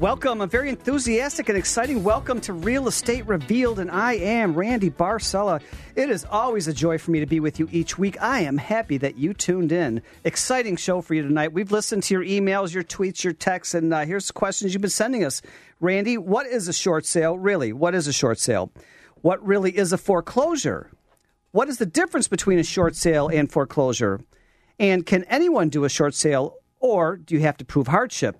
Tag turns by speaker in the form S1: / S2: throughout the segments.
S1: Welcome, a very enthusiastic and exciting welcome to Real Estate Revealed, and I am Randy Barcella. It is always a joy for me to be with you each week. I am happy that you tuned in. Exciting show for you tonight. We've listened to your emails, your tweets, your texts, and uh, here's the questions you've been sending us. Randy, what is a short sale? Really, what is a short sale? What really is a foreclosure? What is the difference between a short sale and foreclosure? And can anyone do a short sale, or do you have to prove hardship?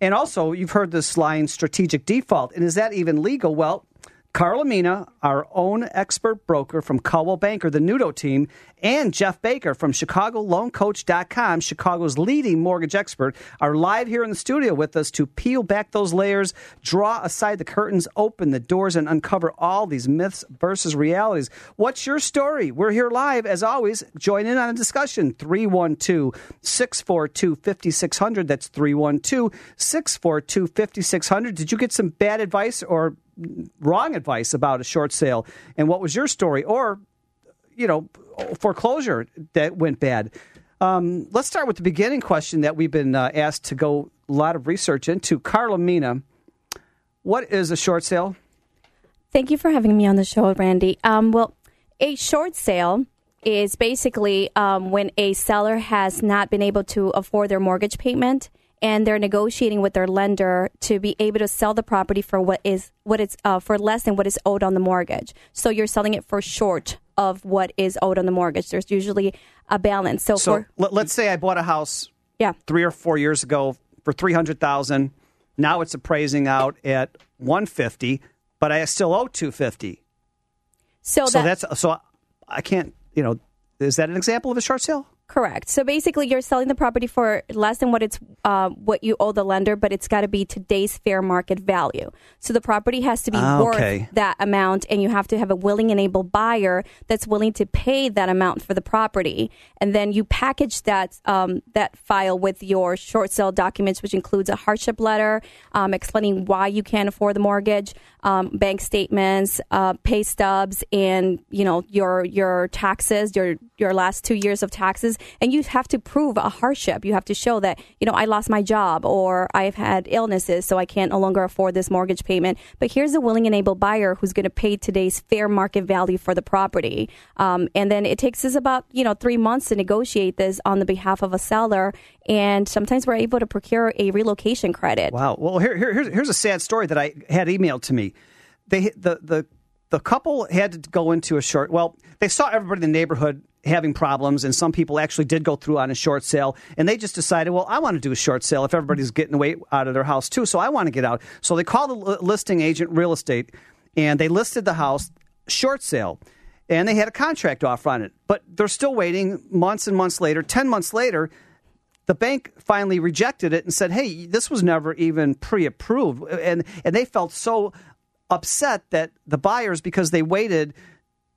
S1: And also, you've heard this line strategic default. And is that even legal? Well, Carla Mina, our own expert broker from Coldwell Banker, the Nudo team, and Jeff Baker from ChicagoLoanCoach.com, Chicago's leading mortgage expert, are live here in the studio with us to peel back those layers, draw aside the curtains, open the doors, and uncover all these myths versus realities. What's your story? We're here live, as always. Join in on the discussion. 312 642 5600. That's 312 642 5600. Did you get some bad advice or wrong advice about a short sale. And what was your story? Or you know foreclosure that went bad. Um, let's start with the beginning question that we've been uh, asked to go a lot of research into. Carla mina what is a short sale?
S2: Thank you for having me on the show randy. Um, well a short sale is basically um, when a seller has not been able to afford their mortgage payment and they're negotiating with their lender to be able to sell the property for what is what it's uh, for less than what is owed on the mortgage. So you're selling it for short of what is owed on the mortgage. There's usually a balance. So,
S1: so
S2: for,
S1: let's say I bought a house,
S2: yeah,
S1: three or four years ago for three hundred thousand. Now it's appraising out at one fifty, but I still owe two fifty.
S2: So,
S1: so that's so I can't. You know, is that an example of a short sale?
S2: Correct. So basically, you're selling the property for less than what it's uh, what you owe the lender, but it's got to be today's fair market value. So the property has to be
S1: Ah, okay.
S2: worth that amount, and you have to have a willing and able buyer that's willing to pay that amount for the property. And then you package that um, that file with your short sale documents, which includes a hardship letter um, explaining why you can't afford the mortgage, um, bank statements, uh, pay stubs, and you know your your taxes, your your last two years of taxes, and you have to prove a hardship. You have to show that you know I lost my job or I've had illnesses, so I can't no longer afford this mortgage payment. But here's a willing and able buyer who's going to pay today's fair market value for the property, um, and then it takes us about you know three months to negotiate this on the behalf of a seller, and sometimes we're able to procure a relocation credit.
S1: Wow. Well, here, here, here's, here's a sad story that I had emailed to me. They the the the couple had to go into a short. Well, they saw everybody in the neighborhood having problems, and some people actually did go through on a short sale, and they just decided, well, I want to do a short sale if everybody's getting away out of their house too, so I want to get out. So they called the listing agent, real estate, and they listed the house short sale. And they had a contract offer on it, but they're still waiting months and months later. Ten months later, the bank finally rejected it and said, "Hey, this was never even pre-approved," and and they felt so upset that the buyers because they waited.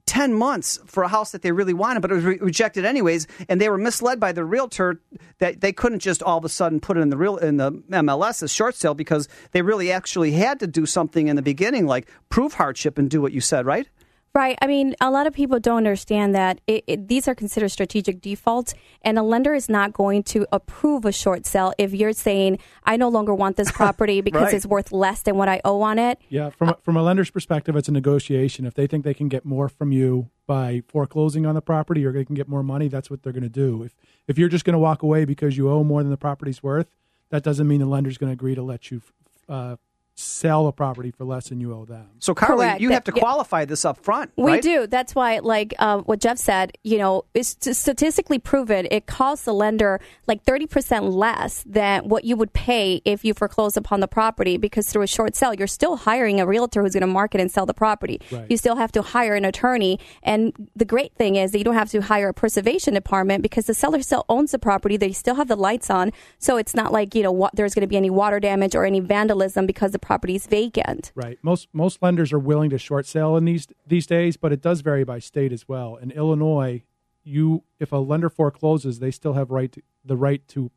S1: 10 months for a house that they really wanted, but it was re- rejected anyways. And they were misled by the realtor that they couldn't just all of a sudden put it in the real in the MLS as short sale because they really actually had to do something in the beginning, like prove hardship and do what you said, right?
S2: Right. I mean, a lot of people don't understand that it, it, these are considered strategic defaults, and a lender is not going to approve a short sale if you're saying, I no longer want this property because
S1: Right.
S2: it's worth less than what I owe on it.
S3: Yeah, from a, from a lender's perspective, it's a negotiation. If they think they can get more from you by foreclosing on the property, or they can get more money, that's what they're going to do. If if you're just going to walk away because you owe more than the property's worth, that doesn't mean the lender's going to agree to let you uh, sell a property for less than you owe them.
S1: So, Carly,
S2: Correct.
S1: you have to
S2: Yeah.
S1: qualify this up front.
S2: We
S1: right?
S2: do. That's why, like uh, what Jeff said, you know, it's statistically proven it costs the lender like 30% less than what you would pay if you foreclose upon the property because through a short sale, you're still hiring a realtor who's going to market and sell the property.
S3: Right.
S2: You still have to hire an attorney. And the great thing is that you don't have to hire a preservation department because the seller still owns the property. They still have the lights on. So it's not like, you know, what, there's going to be any water damage or any vandalism because the property is vacant.
S3: Right. Most most lenders are willing to short sale in these these days, but it does vary by state as well. In Illinois, you if a lender forecloses, they still have right to, the right to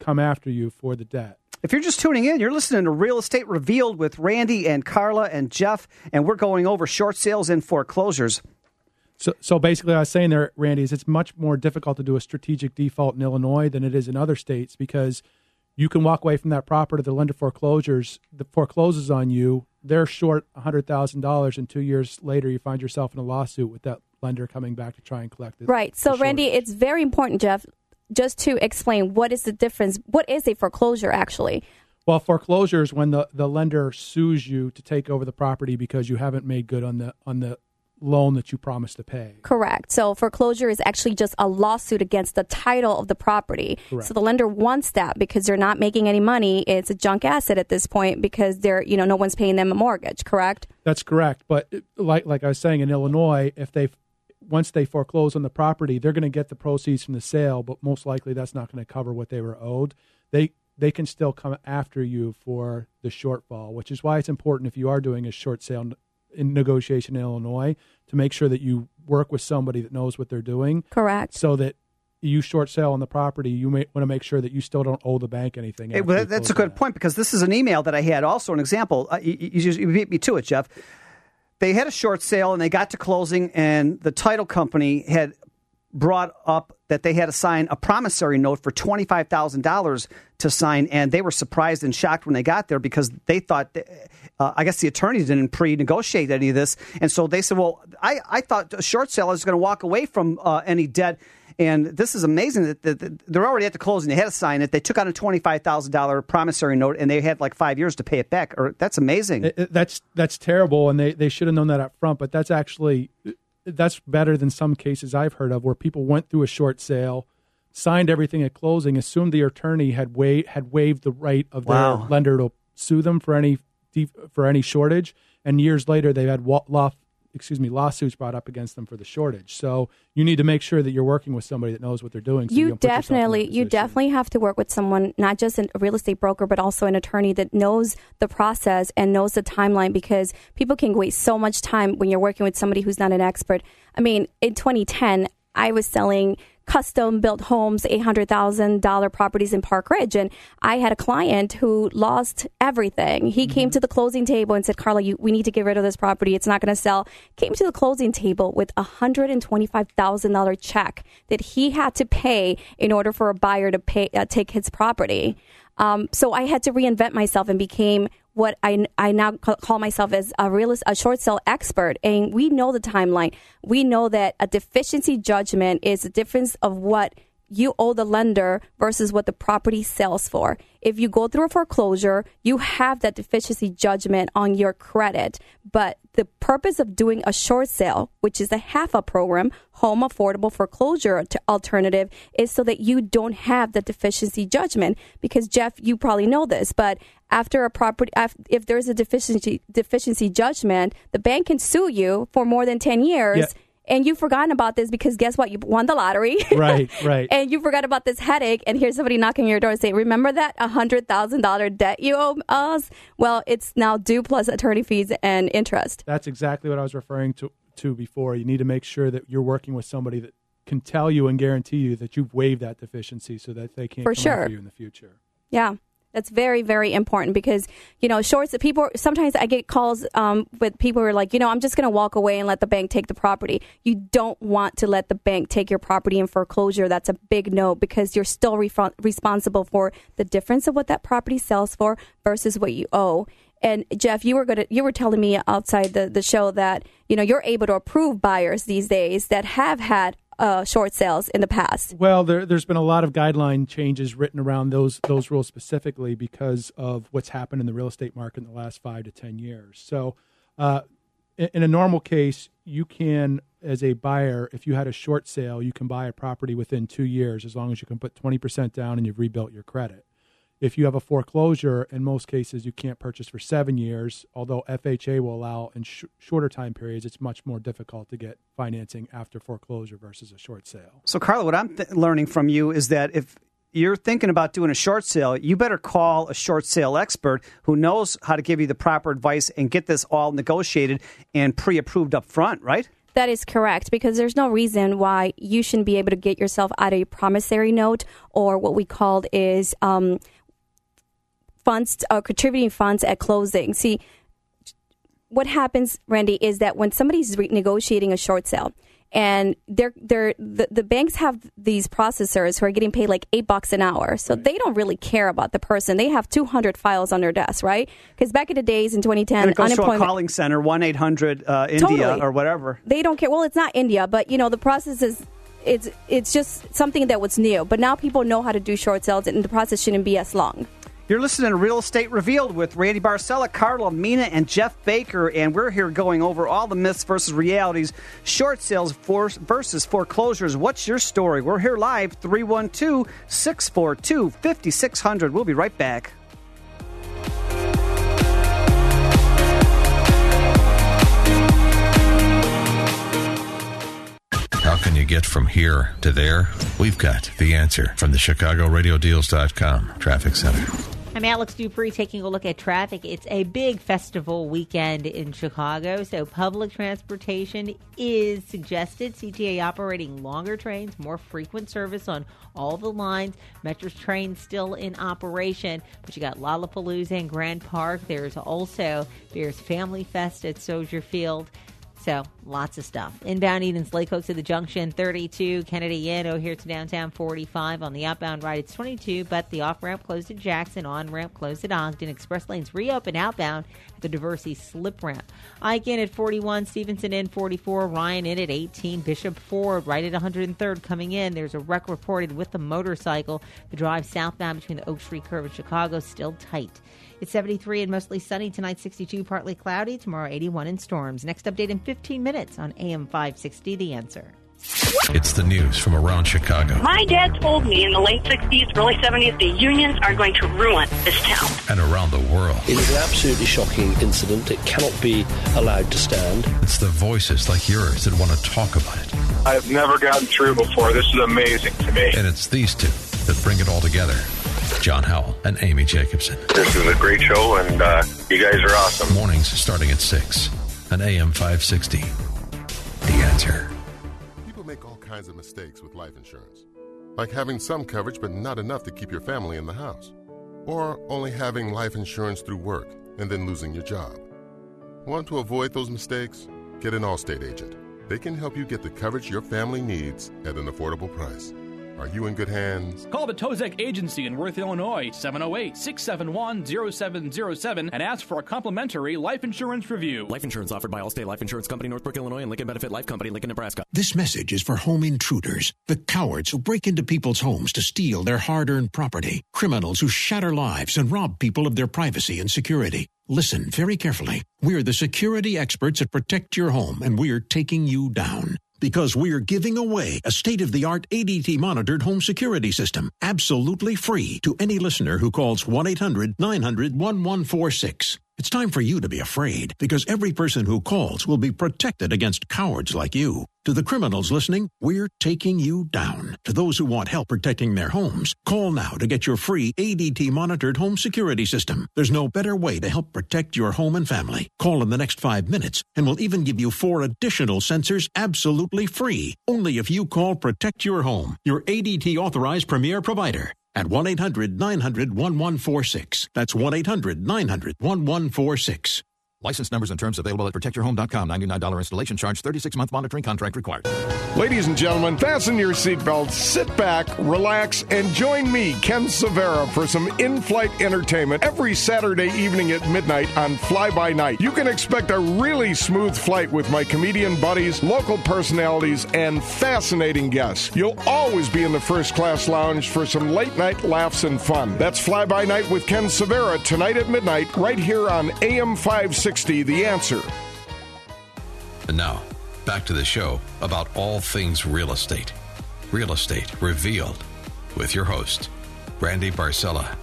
S3: come after you for the debt.
S1: If you're just tuning in, you're listening to Real Estate Revealed with Randy and Carla and Jeff, and we're going over short sales and foreclosures.
S3: So, so basically, I was saying there, Randy, is it's much more difficult to do a strategic default in Illinois than it is in other states because you can walk away from that property. The lender foreclosures, the forecloses on you. They're short hundred thousand dollars, and two years later, you find yourself in a lawsuit with that lender coming back to try and collect it.
S2: Right. So, Randy, it's very important, Jeff, just to explain what is the difference. What is a foreclosure actually?
S3: Well, foreclosure is when the, the lender sues you to take over the property because you haven't made good on the on the loan that you promised to pay.
S2: Correct. So foreclosure is actually just a lawsuit against the title of the property.
S3: Correct.
S2: So the lender wants that because they're not making any money. It's a junk asset at this point because they're, you know, no one's paying them a mortgage, correct?
S3: That's correct. But like like I was saying in Illinois, if they once they foreclose on the property, they're going to get the proceeds from the sale, but most likely that's not going to cover what they were owed. They they can still come after you for the shortfall, which is why it's important if you are doing a short sale in negotiation in Illinois to make sure that you work with somebody that knows what they're doing
S2: Correct.
S3: so that you short sale on the property, you may want to make sure that you still don't owe the bank anything.
S1: Hey,
S3: after
S1: well, that's a good
S3: it out.
S1: point because this is an email that I had. Also, an example. Uh, you, you, you beat me to it, Jeff. They had a short sale and they got to closing, and the title company had brought up that they had to sign a promissory note for twenty five thousand dollars to sign, and they were surprised and shocked when they got there because they thought, uh, I guess the attorneys didn't pre-negotiate any of this, and so they said, "Well, I, I thought a short seller is going to walk away from uh, any debt." And this is amazing that, that, that they're already at the closing. They had to sign it. They took out a twenty-five thousand dollar promissory note, and they had like five years to pay it back. Or that's amazing.
S3: It- it- that's that's terrible, and they, they should have known that up front. But that's actually that's better than some cases I've heard of where people went through a short sale, signed everything at closing, assumed the attorney had wa- had waived the right of their
S1: Wow.
S3: lender to sue them for any for any shortage, and years later they've had law excuse me lawsuits brought up against them for the shortage. So you need to make sure that you're working with somebody that knows what they're doing. So you,
S2: you
S3: don't put yourself in that
S2: definitely you definitely have to work with someone not just a real estate broker but also an attorney that knows the process and knows the timeline because people can waste so much time when you're working with somebody who's not an expert i mean in 2010 i was selling custom built homes $800000 properties in park ridge. And i had a client who lost everything. He came to the closing table and said carla you, we need to get rid of this property. It's not going to sell. Came to the closing table with a $125000 check that he had to pay in order for a buyer to pay uh, take his property. Um, so i had to reinvent myself and became what I, I now call myself as a real a short sale expert, and we know the timeline. We know that a deficiency judgment is the difference of what you owe the lender versus what the property sells for. If you go through a foreclosure, you have that deficiency judgment on your credit. But the purpose of doing a short sale, which is a HAFA program, home affordable foreclosure alternative, is so that you don't have the deficiency judgment. Because Jeff, you probably know this, but after a property, if there's a deficiency deficiency judgment, the bank can sue you for more than ten years.
S3: Yeah.
S2: And you've forgotten about this because guess what? You won the lottery.
S3: Right, right.
S2: and you forgot about this headache. And here's somebody knocking on your door and saying, Remember that $100,000 debt you owe us? Well, it's now due plus attorney fees and interest.
S3: That's exactly what I was referring to, to before. You need to make sure that you're working with somebody that can tell you and guarantee you that you've waived that deficiency so that they can't
S2: For
S3: come
S2: sure.
S3: after you in the future.
S2: Yeah. That's very, very important because, you know, shorts, people, sometimes I get calls um, with people who are like, you know, I'm just going to walk away and let the bank take the property. You don't want to let the bank take your property in foreclosure. That's a big no because you're still responsible for the difference of what that property sells for versus what you owe. And Jeff, you were going to, you were telling me outside the, the show that, you know, you're able to approve buyers these days that have had uh, short sales in the past.
S3: Well, there, there's been a lot of guideline changes written around those those rules specifically because of what's happened in the real estate market in the last five to ten years. So, uh, in, in a normal case, you can, as a buyer, if you had a short sale, you can buy a property within two years as long as you can put twenty percent down and you've rebuilt your credit. If you have a foreclosure, in most cases, you can't purchase for seven years. Although FHA will allow in sh- shorter time periods, it's much more difficult to get financing after foreclosure versus a short sale.
S1: So, Carla, what I'm th- learning from you is that if you're thinking about doing a short sale, you better call a short sale expert who knows how to give you the proper advice and get this all negotiated and pre approved up front, right?
S2: That is correct because there's no reason why you shouldn't be able to get yourself out of a promissory note or what we called is um, funds, uh, contributing funds at closing. See, what happens, Randy, is that when somebody's re- negotiating a short sale, and they're they're the, the banks have these processors who are getting paid like eight bucks an hour. So they don't really care about the person. They have 200 files on their desk right? Because back in the days in 2010
S1: And it goes to a
S2: unemployment
S1: calling center, 1 800 uh, India
S2: Totally.
S1: or whatever.
S2: they don't care. Well it's not india but you know the process is it's it's just something that was new. But now people know how to do short sales and the process shouldn't be as long
S1: You're listening to Real Estate Revealed with Randy Barcella, Carla Mina, and Jeff Baker, and we're here going over all the myths versus realities, short sales versus foreclosures. What's your story? We're here live, 312 642 5600. We'll be right back.
S4: How can you get from here to there? We've got the answer from the ChicagoRadioDeals.com Traffic Center.
S5: I'm Alex Dupree taking a look at traffic. It's a big festival weekend in Chicago, so public transportation is suggested. CTA operating longer trains, more frequent service on all the lines. Metra's trains still in operation, but you got Lollapalooza and Grant Park. There's also Bears Family Fest at Soldier Field. So lots of stuff. Inbound Eden's Lake Cook to the Junction, 32. Kennedy Inn, O'Hare to downtown, 45. On the outbound ride, it's 22, but the off ramp closed at Jackson, on ramp closed at Ogden. Express lanes reopen outbound at the Diversey slip ramp. Ike Inn at 41, Stevenson Inn 44, Ryan Inn at 18, Bishop Ford right at 103rd coming in. There's a wreck reported with the motorcycle. The drive southbound between the Oak Street curve and Chicago still tight. It's 73 and mostly sunny. Tonight, 62, partly cloudy. Tomorrow, 81 and storms. Next update in 15 minutes on AM 560 The Answer.
S4: It's the news from around Chicago
S6: My dad told me in the late 60s, early 70s, the unions are going to ruin this town.
S4: and around the world.
S7: It is an absolutely shocking incident. It cannot be allowed to stand.
S4: It's the voices like yours that want to talk about it.
S8: I've never gotten through before. This is amazing to me.
S4: And it's these two that bring it all together John Howell and Amy Jacobson.
S8: This is a great show, and uh, you guys are awesome.
S4: Mornings starting at 6 on AM 560. The answer.
S9: People make all kinds of mistakes with life insurance, like having some coverage but not enough to keep your family in the house, or only having life insurance through work and then losing your job. Want to avoid those mistakes? Get an Allstate agent. They can help you get the coverage your family needs at an affordable price. Are you in good hands?
S10: Call the Tozek Agency in Worth, Illinois, 708 671 0707 and ask for a complimentary life insurance review.
S11: Life insurance offered by Allstate Life Insurance Company, Northbrook, Illinois, and Lincoln Benefit Life Company, Lincoln, Nebraska.
S12: This message is for home intruders, the cowards who break into people's homes to steal their hard earned property, criminals who shatter lives and rob people of their privacy and security. Listen very carefully. We're the security experts that Protect Your Home, and we're taking you down. Because we're giving away a state of the art ADT monitored home security system absolutely free to any listener who calls 1 800 900 1146. It's time for you to be afraid because every person who calls will be protected against cowards like you. To the criminals listening, we're taking you down. To those who want help protecting their homes, call now to get your free ADT monitored home security system. There's no better way to help protect your home and family. Call in the next five minutes and we'll even give you four additional sensors absolutely free. Only if you call Protect Your Home, your ADT authorized premier provider at 1 800 900 1146. That's 1 800 900 1146.
S13: License numbers and terms available at protectyourhome.com. $99 installation charge, 36 month monitoring contract required.
S14: Ladies and gentlemen, fasten your seatbelts, sit back, relax, and join me, Ken Severa, for some in flight entertainment every Saturday evening at midnight on Fly By Night. You can expect a really smooth flight with my comedian buddies, local personalities, and fascinating guests. You'll always be in the first class lounge for some late night laughs and fun. That's Fly By Night with Ken Severa tonight at midnight, right here on AM 560, The Answer.
S4: And now, back to the show about all things real estate. Real Estate Revealed with your host, Randy Barcella.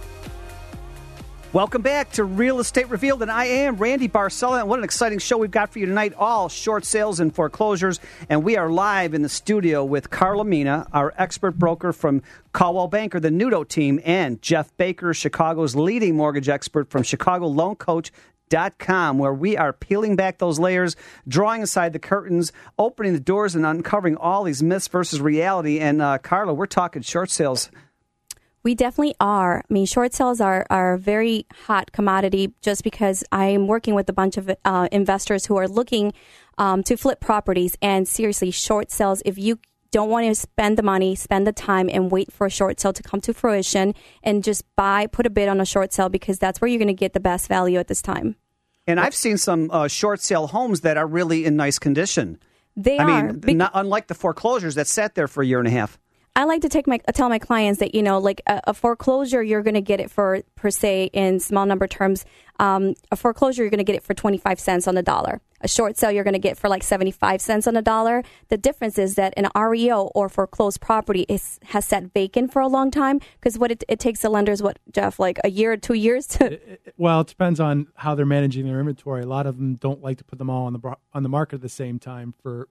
S1: Welcome back to Real Estate Revealed, and I am Randy Barcella. And what an exciting show we've got for you tonight! All short sales and foreclosures, and we are live in the studio with Carla Mina, our expert broker from Coldwell Banker, the Nudo team, and Jeff Baker, Chicago's leading mortgage expert from Chicago Loan Coach realestatemarket.com, where we are peeling back those layers, drawing aside the curtains, opening the doors, and uncovering all these myths versus reality. And uh, Carla, we're talking short sales.
S2: We definitely are. I mean, short sales are, are a very hot commodity just because I'm working with a bunch of uh, investors who are looking um, to flip properties. And seriously, short sales, if you don't want to spend the money, spend the time, and wait for a short sale to come to fruition and just buy, put a bid on a short sale because that's where you're going to get the best value at this time.
S1: And I've seen some uh, short sale homes that are really in nice condition.
S2: They are
S1: I
S2: are.
S1: mean, not, unlike the foreclosures that sat there for a year and a half.
S2: I like to take my tell my clients that you know, like a, a foreclosure, you're going to get it for per se in small number terms. Um, a foreclosure, you're going to get it for twenty five cents on the dollar. A short sale, you're going to get for like seventy five cents on the dollar. The difference is that an REO or foreclosed property is has sat vacant for a long time because what it, it takes the lenders, what Jeff, like a year or two years to.
S3: Well, it depends on how they're managing their inventory. A lot of them don't like to put them all on the on the market at the same time for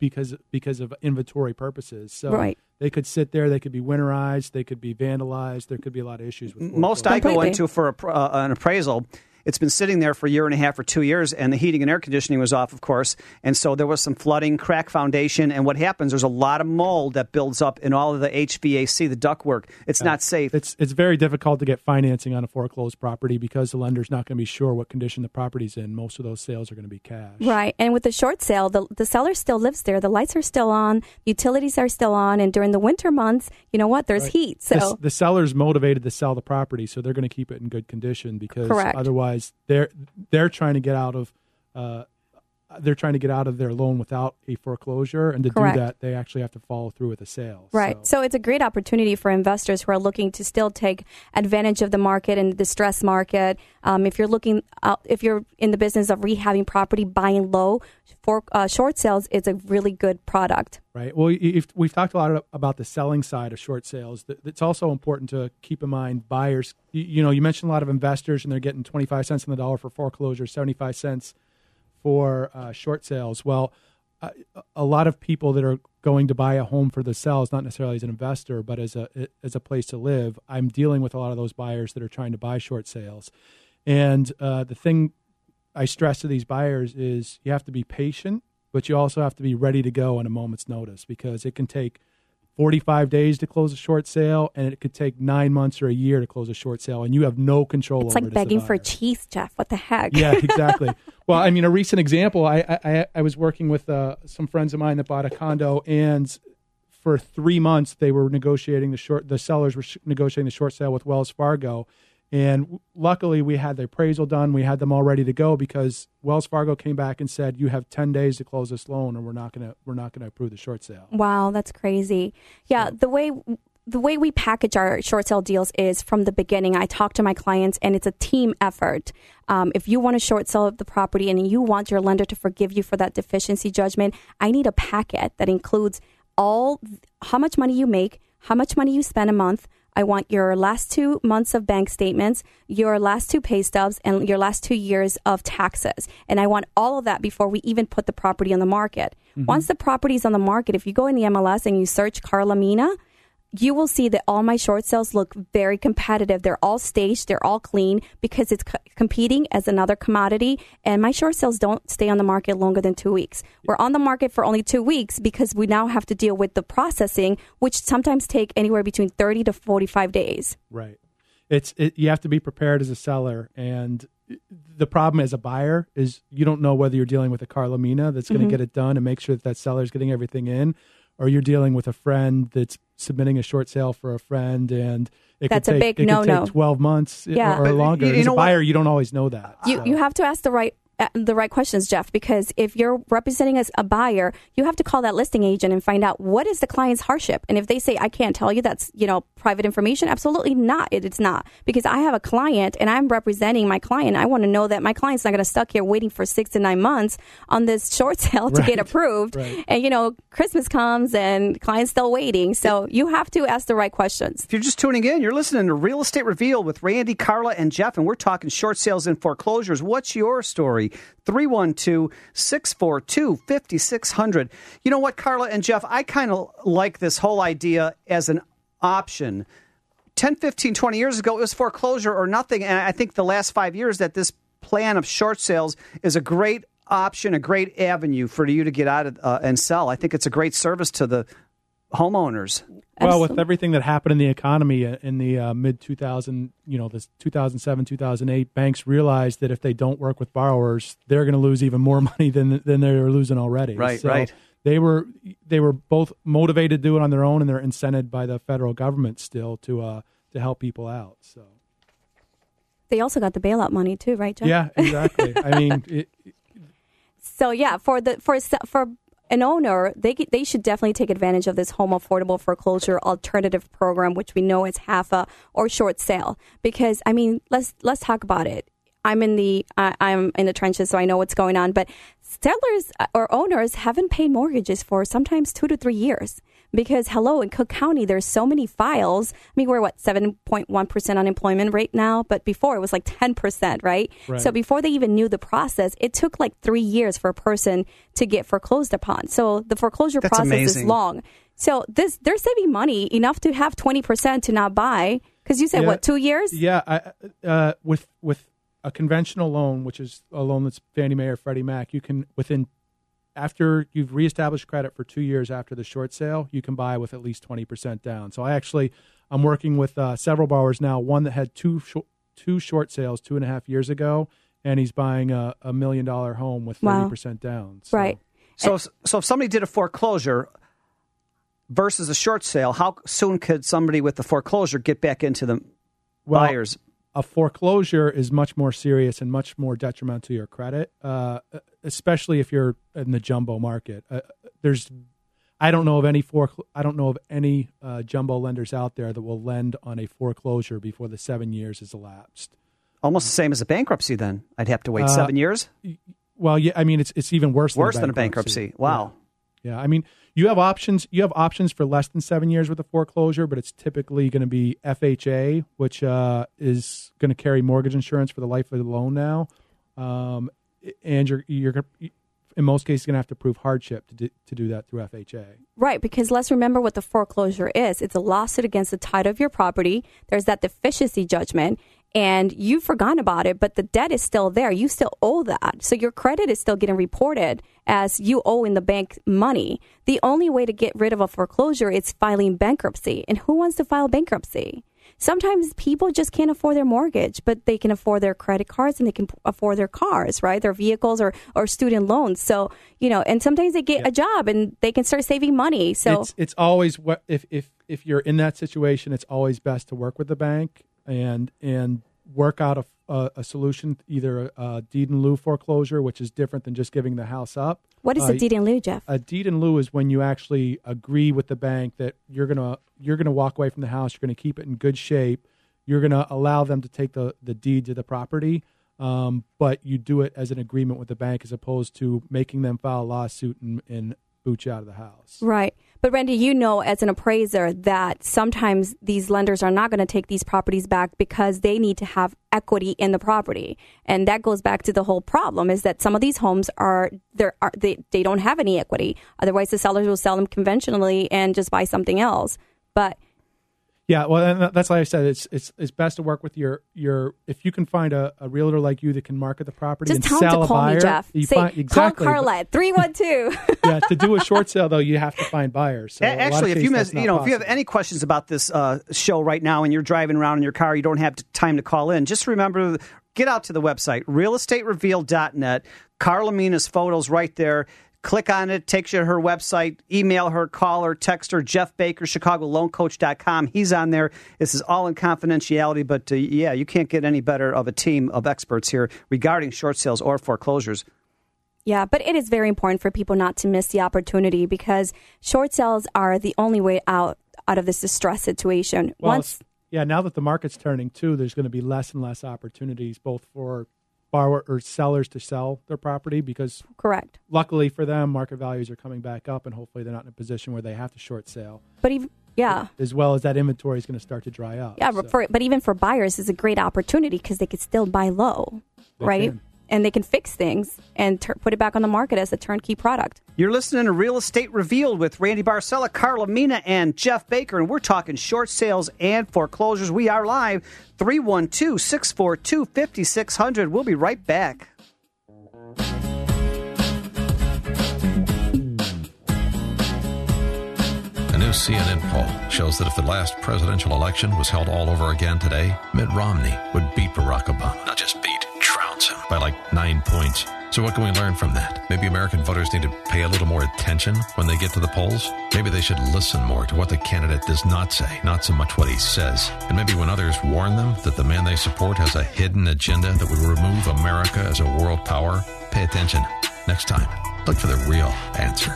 S3: because because of inventory purposes. So
S2: Right.
S3: they could sit there, they could be winterized, they could be vandalized. There could be a lot of issues with
S1: Most I go into for a, uh, an appraisal, it's been sitting there for a year and a half or two years, and the heating and air conditioning was off, of course. And so there was some flooding, crack foundation, and what happens? There's a lot of mold that builds up in all of the HVAC, the ductwork. It's not safe.
S3: It's it's very difficult to get financing on a foreclosed property because the lender's not going to be sure what condition the property's in. Most of those sales are going to be cash.
S2: Right. And with the short sale, the, the seller still lives there. The lights are still on, utilities are still on. And during the winter months, you know what? There's
S3: Right.
S2: heat.
S3: The-
S2: So,
S3: the, seller's motivated to sell the property, so they're going to keep it in good condition because
S2: Correct.
S3: otherwise they're they're trying to get out of uh, they're trying to get out of their loan without a foreclosure, and to
S2: Correct.
S3: do that, they actually have to follow through with a sale.
S2: right. So. it's a great opportunity for investors who are looking to still take advantage of the market and the distress market. Um, if you're looking, out, if you're in the business of rehabbing property, buying low, for uh, short sales, it's a really good product.
S3: Right. Well, if, we've talked a lot about the selling side of short sales. It's also important to keep in mind buyers. You, know, you mentioned a lot of investors, and they're getting twenty five cents on the dollar for foreclosure, seventy five cents for uh, short sales. Well, a lot of people that are going to buy a home for the sales, not necessarily as an investor, but as a as a place to live. I'm dealing with a lot of those buyers that are trying to buy short sales, and uh, the thing I stress to these buyers is you have to be patient, but you also have to be ready to go on a moment's notice because it can take 45 days to close a short sale and it could take nine months or a year to close a short sale and you have no control
S2: It's
S3: over
S2: like
S3: it as the
S2: begging for cheese, Jeff. What the heck?
S3: Yeah, exactly. well, I mean, a recent example, I, I, I was working with uh, some friends of mine that bought a condo and for three months they were negotiating the short, the sellers were sh- negotiating the short sale with Wells Fargo. And luckily, we had the appraisal done. We had them all ready to go because Wells Fargo came back and said, "You have ten days to close this loan, or we're not going to we're not going to approve the short sale."
S2: Wow, that's crazy. Yeah, the way the way we package our short sale deals is from the beginning. I talk to my clients, and it's a team effort. Um, if you want to short sell the property and you want your lender to forgive you for that deficiency judgment, I need a packet that includes all how much money you make, how much money you spend a month. I want your last two months of bank statements, your last two pay stubs, and your last two years of taxes. And I want all of that before we even put the property on the market.
S15: Mhm.
S2: Once the property is on the market, if you go in the MLS and you search Carla Mina, you will see that all my short sales look very competitive. They're all staged, they're all clean because it's co- competing as another commodity. And my short sales don't stay on the market longer than two weeks. We're on the market for only two weeks because we now have to deal with the processing, which sometimes take anywhere between 30 to 45 days.
S3: Right. It's it, you have to be prepared as a seller, and the problem as a buyer is you don't know whether you're dealing with a Carla Mina that's going to
S2: Mhm.
S3: get it done and make sure that that seller's getting everything in, or you're dealing with a friend that's submitting a short sale for a friend, and it
S2: That's a
S3: could take,
S2: big
S3: it could
S2: no-no.
S3: take twelve months eh,
S2: Yeah.
S3: or,
S2: But
S3: longer.
S2: you- you
S3: as
S2: know
S3: a
S2: what?
S3: buyer, you don't always know that.
S2: You you have to ask the right Uh, the right questions, Jeff, because if you're representing as a buyer, you have to call that listing agent and find out what is the client's hardship. And if they say I can't tell you that's you know private information, absolutely not. It, it's not because I have a client and I'm representing my client. I want to know that my client's not going to stuck here waiting for six to nine months on this short sale to
S1: Right.
S2: get approved.
S1: Right.
S2: And you know Christmas comes and clients still waiting, so you have to ask the right questions.
S1: If you're just tuning in, you're listening to Real Estate Revealed with Randy, Carla, and Jeff, and we're talking short sales and foreclosures. What's your story? 312 642 5600. You know what, Carla and Jeff? I kind of like this whole idea as an option. 10, 15, 20 years ago, it was foreclosure or nothing. And I think the last five years that this plan of short sales is a great option, a great avenue for you to get out of, uh, and sell. I think it's a great service to the homeowners.
S3: Well, with everything that happened in the economy in the uh, mid 2000, you know, this 2007, 2008, banks realized that if they don't work with borrowers, they're going to lose even more money than than they were losing already.
S1: Right,
S3: so
S1: right.
S3: They were they were both motivated to do it on their own, and they're incented by the federal government still to uh, to help people out. So
S2: They also got the bailout money too, right, Jeff?
S3: yeah, exactly. I mean, it,
S2: So yeah, for the for for an owner, they they should definitely take advantage of this home affordable foreclosure alternative program, which we know is HAFA or short sale. Because I mean, let's let's talk about it. I'm in the I I'm in the trenches, so I know what's going on. But sellers uh, or owners haven't paid mortgages for sometimes two to three years. Because hello, in Cook County, there's so many files. I mean, we're what seven point one percent unemployment rate now, but before it was like ten percent, right?
S15: Right.
S2: So before they even knew the process, it took like three years for a person to get foreclosed upon. So the foreclosure
S1: That's
S2: process is long. So this they're saving money enough to have twenty percent to not buy. Because you said
S3: Yeah.
S2: what two years?
S3: Yeah, I, uh, with with a conventional loan, which is a loan that's Fannie Mae or Freddie Mac, you can within after you've reestablished credit for two years after the short sale, you can buy with at least twenty percent down. So I actually I'm working with uh, several borrowers now. One that had two sh- two short sales two and a half years ago, and he's buying a, a million dollar home with thirty percent down. So.
S2: Right.
S1: So, so if somebody did a foreclosure versus a short sale, how soon could somebody with the foreclosure get back into the
S3: Well,
S1: buyers?
S3: A foreclosure is much more serious and much more detrimental to your credit, uh, especially if you're in the jumbo market. Uh, there's, I don't know of any forecl- I don't know of any uh, jumbo lenders out there that will lend on a foreclosure before the seven years has elapsed.
S1: Almost the same as a bankruptcy. Then I'd have to wait
S3: Uh,
S1: seven years.
S3: Well, yeah, I mean it's it's even worse.
S1: Worse
S3: than
S1: than a bankruptcy. Wow.
S3: Yeah, I mean, you have options. You have options for less than seven years with a foreclosure, but it's typically going to be FHA, which uh, is going to carry mortgage insurance for the life of the loan now, um, and you're you're in most cases going to have to prove hardship to do, to do that through FHA.
S2: Right, because let's remember what the foreclosure is. It's a lawsuit against the title of your property. There's that deficiency judgment, and you've forgotten about it, but the debt is still there. You still owe that. So your credit is still getting reported as you owe in the bank money. The only way to get rid of a foreclosure is filing bankruptcy. And who wants to file bankruptcy? Sometimes people just can't afford their mortgage, but they can afford their credit cards and they can afford their cars, right? Their vehicles or, or student loans. So, you know, and sometimes they get a job and they can start saving money. So,
S3: it's it's always what if if if you're in that situation, it's always best to work with the bank and and work out a, a, a solution, either a, a deed in lieu foreclosure, which is different than just giving the house up.
S2: what is
S3: Uh,
S2: a deed in lieu, Jeff?
S3: A deed in lieu is when you actually agree with the bank that you're gonna you're gonna walk away from the house, you're gonna keep it in good shape, you're gonna allow them to take the the deed to the property, um, but you do it as an agreement with the bank as opposed to making them file a lawsuit and, and boot you out of the house.
S2: Right. But Randy, you know as an appraiser that sometimes these lenders are not going to take these properties back because they need to have equity in the property. And that goes back to the whole problem is that some of these homes are there are they, they don't have any equity. Otherwise the sellers will sell them conventionally and just buy something else. But
S3: Yeah, well, and that's why I said. It's it's it's best to work with your your if you can find a, a realtor like you that can market the property
S2: just
S3: and
S2: tell
S3: sell
S2: them to
S3: a
S2: call
S3: buyer.
S2: me, Jeff.
S3: you
S2: Say,
S3: find- exactly.
S2: call Carla 312.
S3: yeah, to do a short sale though, you have to find buyers. So
S1: A-
S3: a
S1: Actually, if you miss, you know, if you have any questions about this uh, show right now and you're driving around in your car, you don't have time to call in. Just remember, get out to the website realestatereveal.net. Carla Mina's photos right there. Click on it, takes you to her website. Email her, call her, text her. Jeff Baker, ChicagoLoanCoach.com. He's on there. This is all in confidentiality, but uh, yeah, you can't get any better of a team of experts here regarding short sales or foreclosures.
S2: Yeah, but it is very important for people not to miss the opportunity because short sales are the only way out out of this distress situation.
S3: Well,
S2: Once
S3: yeah, now that the market's turning too, there's going to be less and less opportunities both for borrower or sellers to sell their property because
S2: correct.
S3: luckily for them, market values are coming back up, and hopefully they're not in a position where they have to short sale.
S2: But even yeah.
S3: As well as that inventory is going to start to dry up.
S2: Yeah, but for but even for buyers, it's a great opportunity because they could still buy low,
S3: They
S2: right?
S3: can.
S2: And they can fix things and tur put it back on the market as a turnkey product.
S1: You're listening to Real Estate Revealed with Randy Barcella, Carla Mina, and Jeff Baker, and we're talking short sales and foreclosures. We are live 312 642 5600. We'll be right back.
S4: A new CNN poll shows that if the last presidential election was held all over again today, Mitt Romney would beat Barack Obama. Not just beat, by like nine points. So, what can we learn from that? Maybe American voters need to pay a little more attention when they get to the polls. Maybe they should listen more to what the candidate does not say, not so much what he says. And maybe when others warn them that the man they support has a hidden agenda that would remove America as a world power, pay attention. Next time, look for the real answer.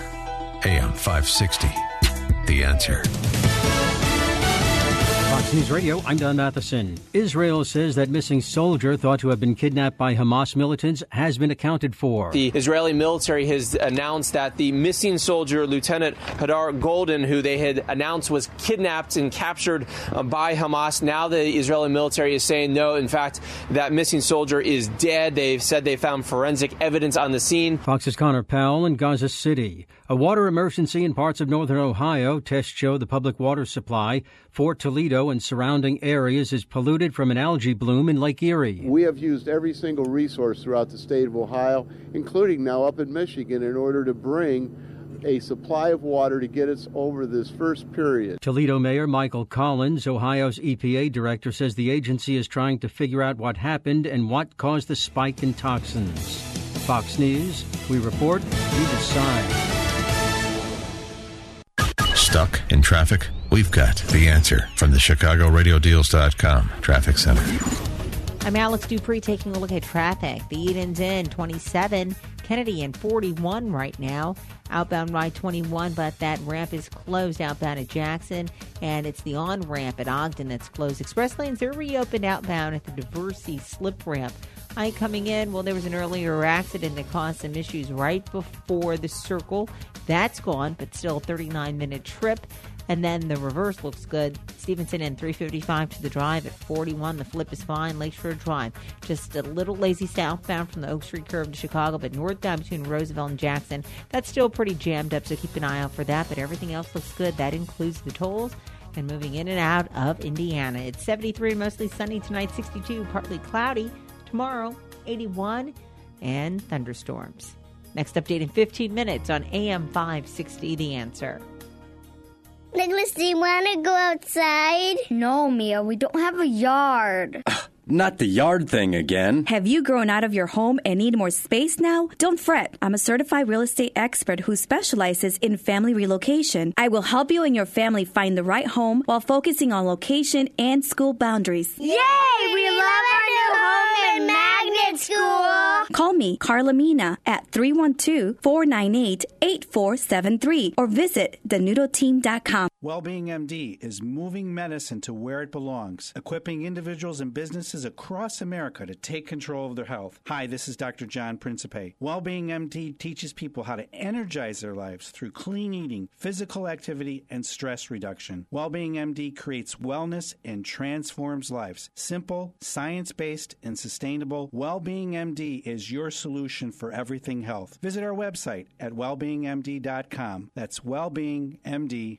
S4: AM 560. The answer.
S15: Fox News Radio, I'm Don Matheson. Israel says that missing soldier thought to have been kidnapped by Hamas militants has been accounted for.
S16: The Israeli military has announced that the missing soldier, Lieutenant Hadar Goldin, who they had announced was kidnapped and captured uh, by Hamas, now the Israeli military is saying no, in fact, that missing soldier is dead. They've said they found forensic evidence on the scene.
S15: Fox's Connor Powell in Gaza City. A water emergency in parts of northern Ohio. Tests show the public water supply for Toledo and surrounding areas is polluted from an algae bloom in Lake Erie.
S17: We have used every single resource throughout the state of Ohio, including now up in Michigan, in order to bring a supply of water to get us over this first period.
S15: Toledo Mayor Michael Collins, Ohio's EPA director, says the agency is trying to figure out what happened and what caused the spike in toxins. Fox News, we report, we decide.
S4: Stuck in traffic? We've got the answer from the ChicagoRadioDeals.com Traffic Center.
S5: I'm Alex Dupree taking a look at traffic. The Eden's in 27, Kennedy in 41 right now. Outbound Ride 21, but that ramp is closed outbound at Jackson, and it's the on ramp at Ogden that's closed. Express lanes are reopened outbound at the Diversey slip ramp. I coming in, well, there was an earlier accident that caused some issues right before the circle. That's gone, but still a 39 minute trip. And then the reverse looks good. Stevenson in 355 to the drive at 41. The flip is fine. Lakeshore Drive. Just a little lazy southbound from the Oak Street curve to Chicago, but northbound between Roosevelt and Jackson. That's still pretty jammed up, so keep an eye out for that. But everything else looks good. That includes the tolls and moving in and out of Indiana. It's 73, mostly sunny tonight, 62, partly cloudy. Tomorrow, 81, and thunderstorms. Next update in 15 minutes on AM 560 The Answer.
S18: Nicholas, do you want to go outside?
S19: No, Mia, we don't have a yard.
S20: Not the yard thing again.
S19: Have you grown out of your home and need more space now? Don't fret. I'm a certified real estate expert who specializes in family relocation. I will help you and your family find the right home while focusing on location and school boundaries.
S18: Yay! We love our new home in Magnet School.
S19: Call me, Carla Mina, at 312-498-8473 or visit thenoodleteam.com.
S21: Wellbeing MD is moving medicine to where it belongs, equipping individuals and businesses across America to take control of their health. Hi, this is Dr. John Principe. Wellbeing MD teaches people how to energize their lives through clean eating, physical activity, and stress reduction. Wellbeing MD creates wellness and transforms lives. Simple, science based, and sustainable. Wellbeing MD is your solution for everything health. Visit our website at wellbeingmd.com. That's wellbeingmd.com.